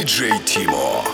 Диджей Тимо.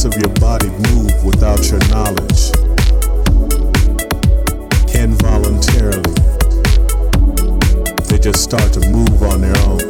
parts of your body move without your knowledge, involuntarily. They just start to move on their own.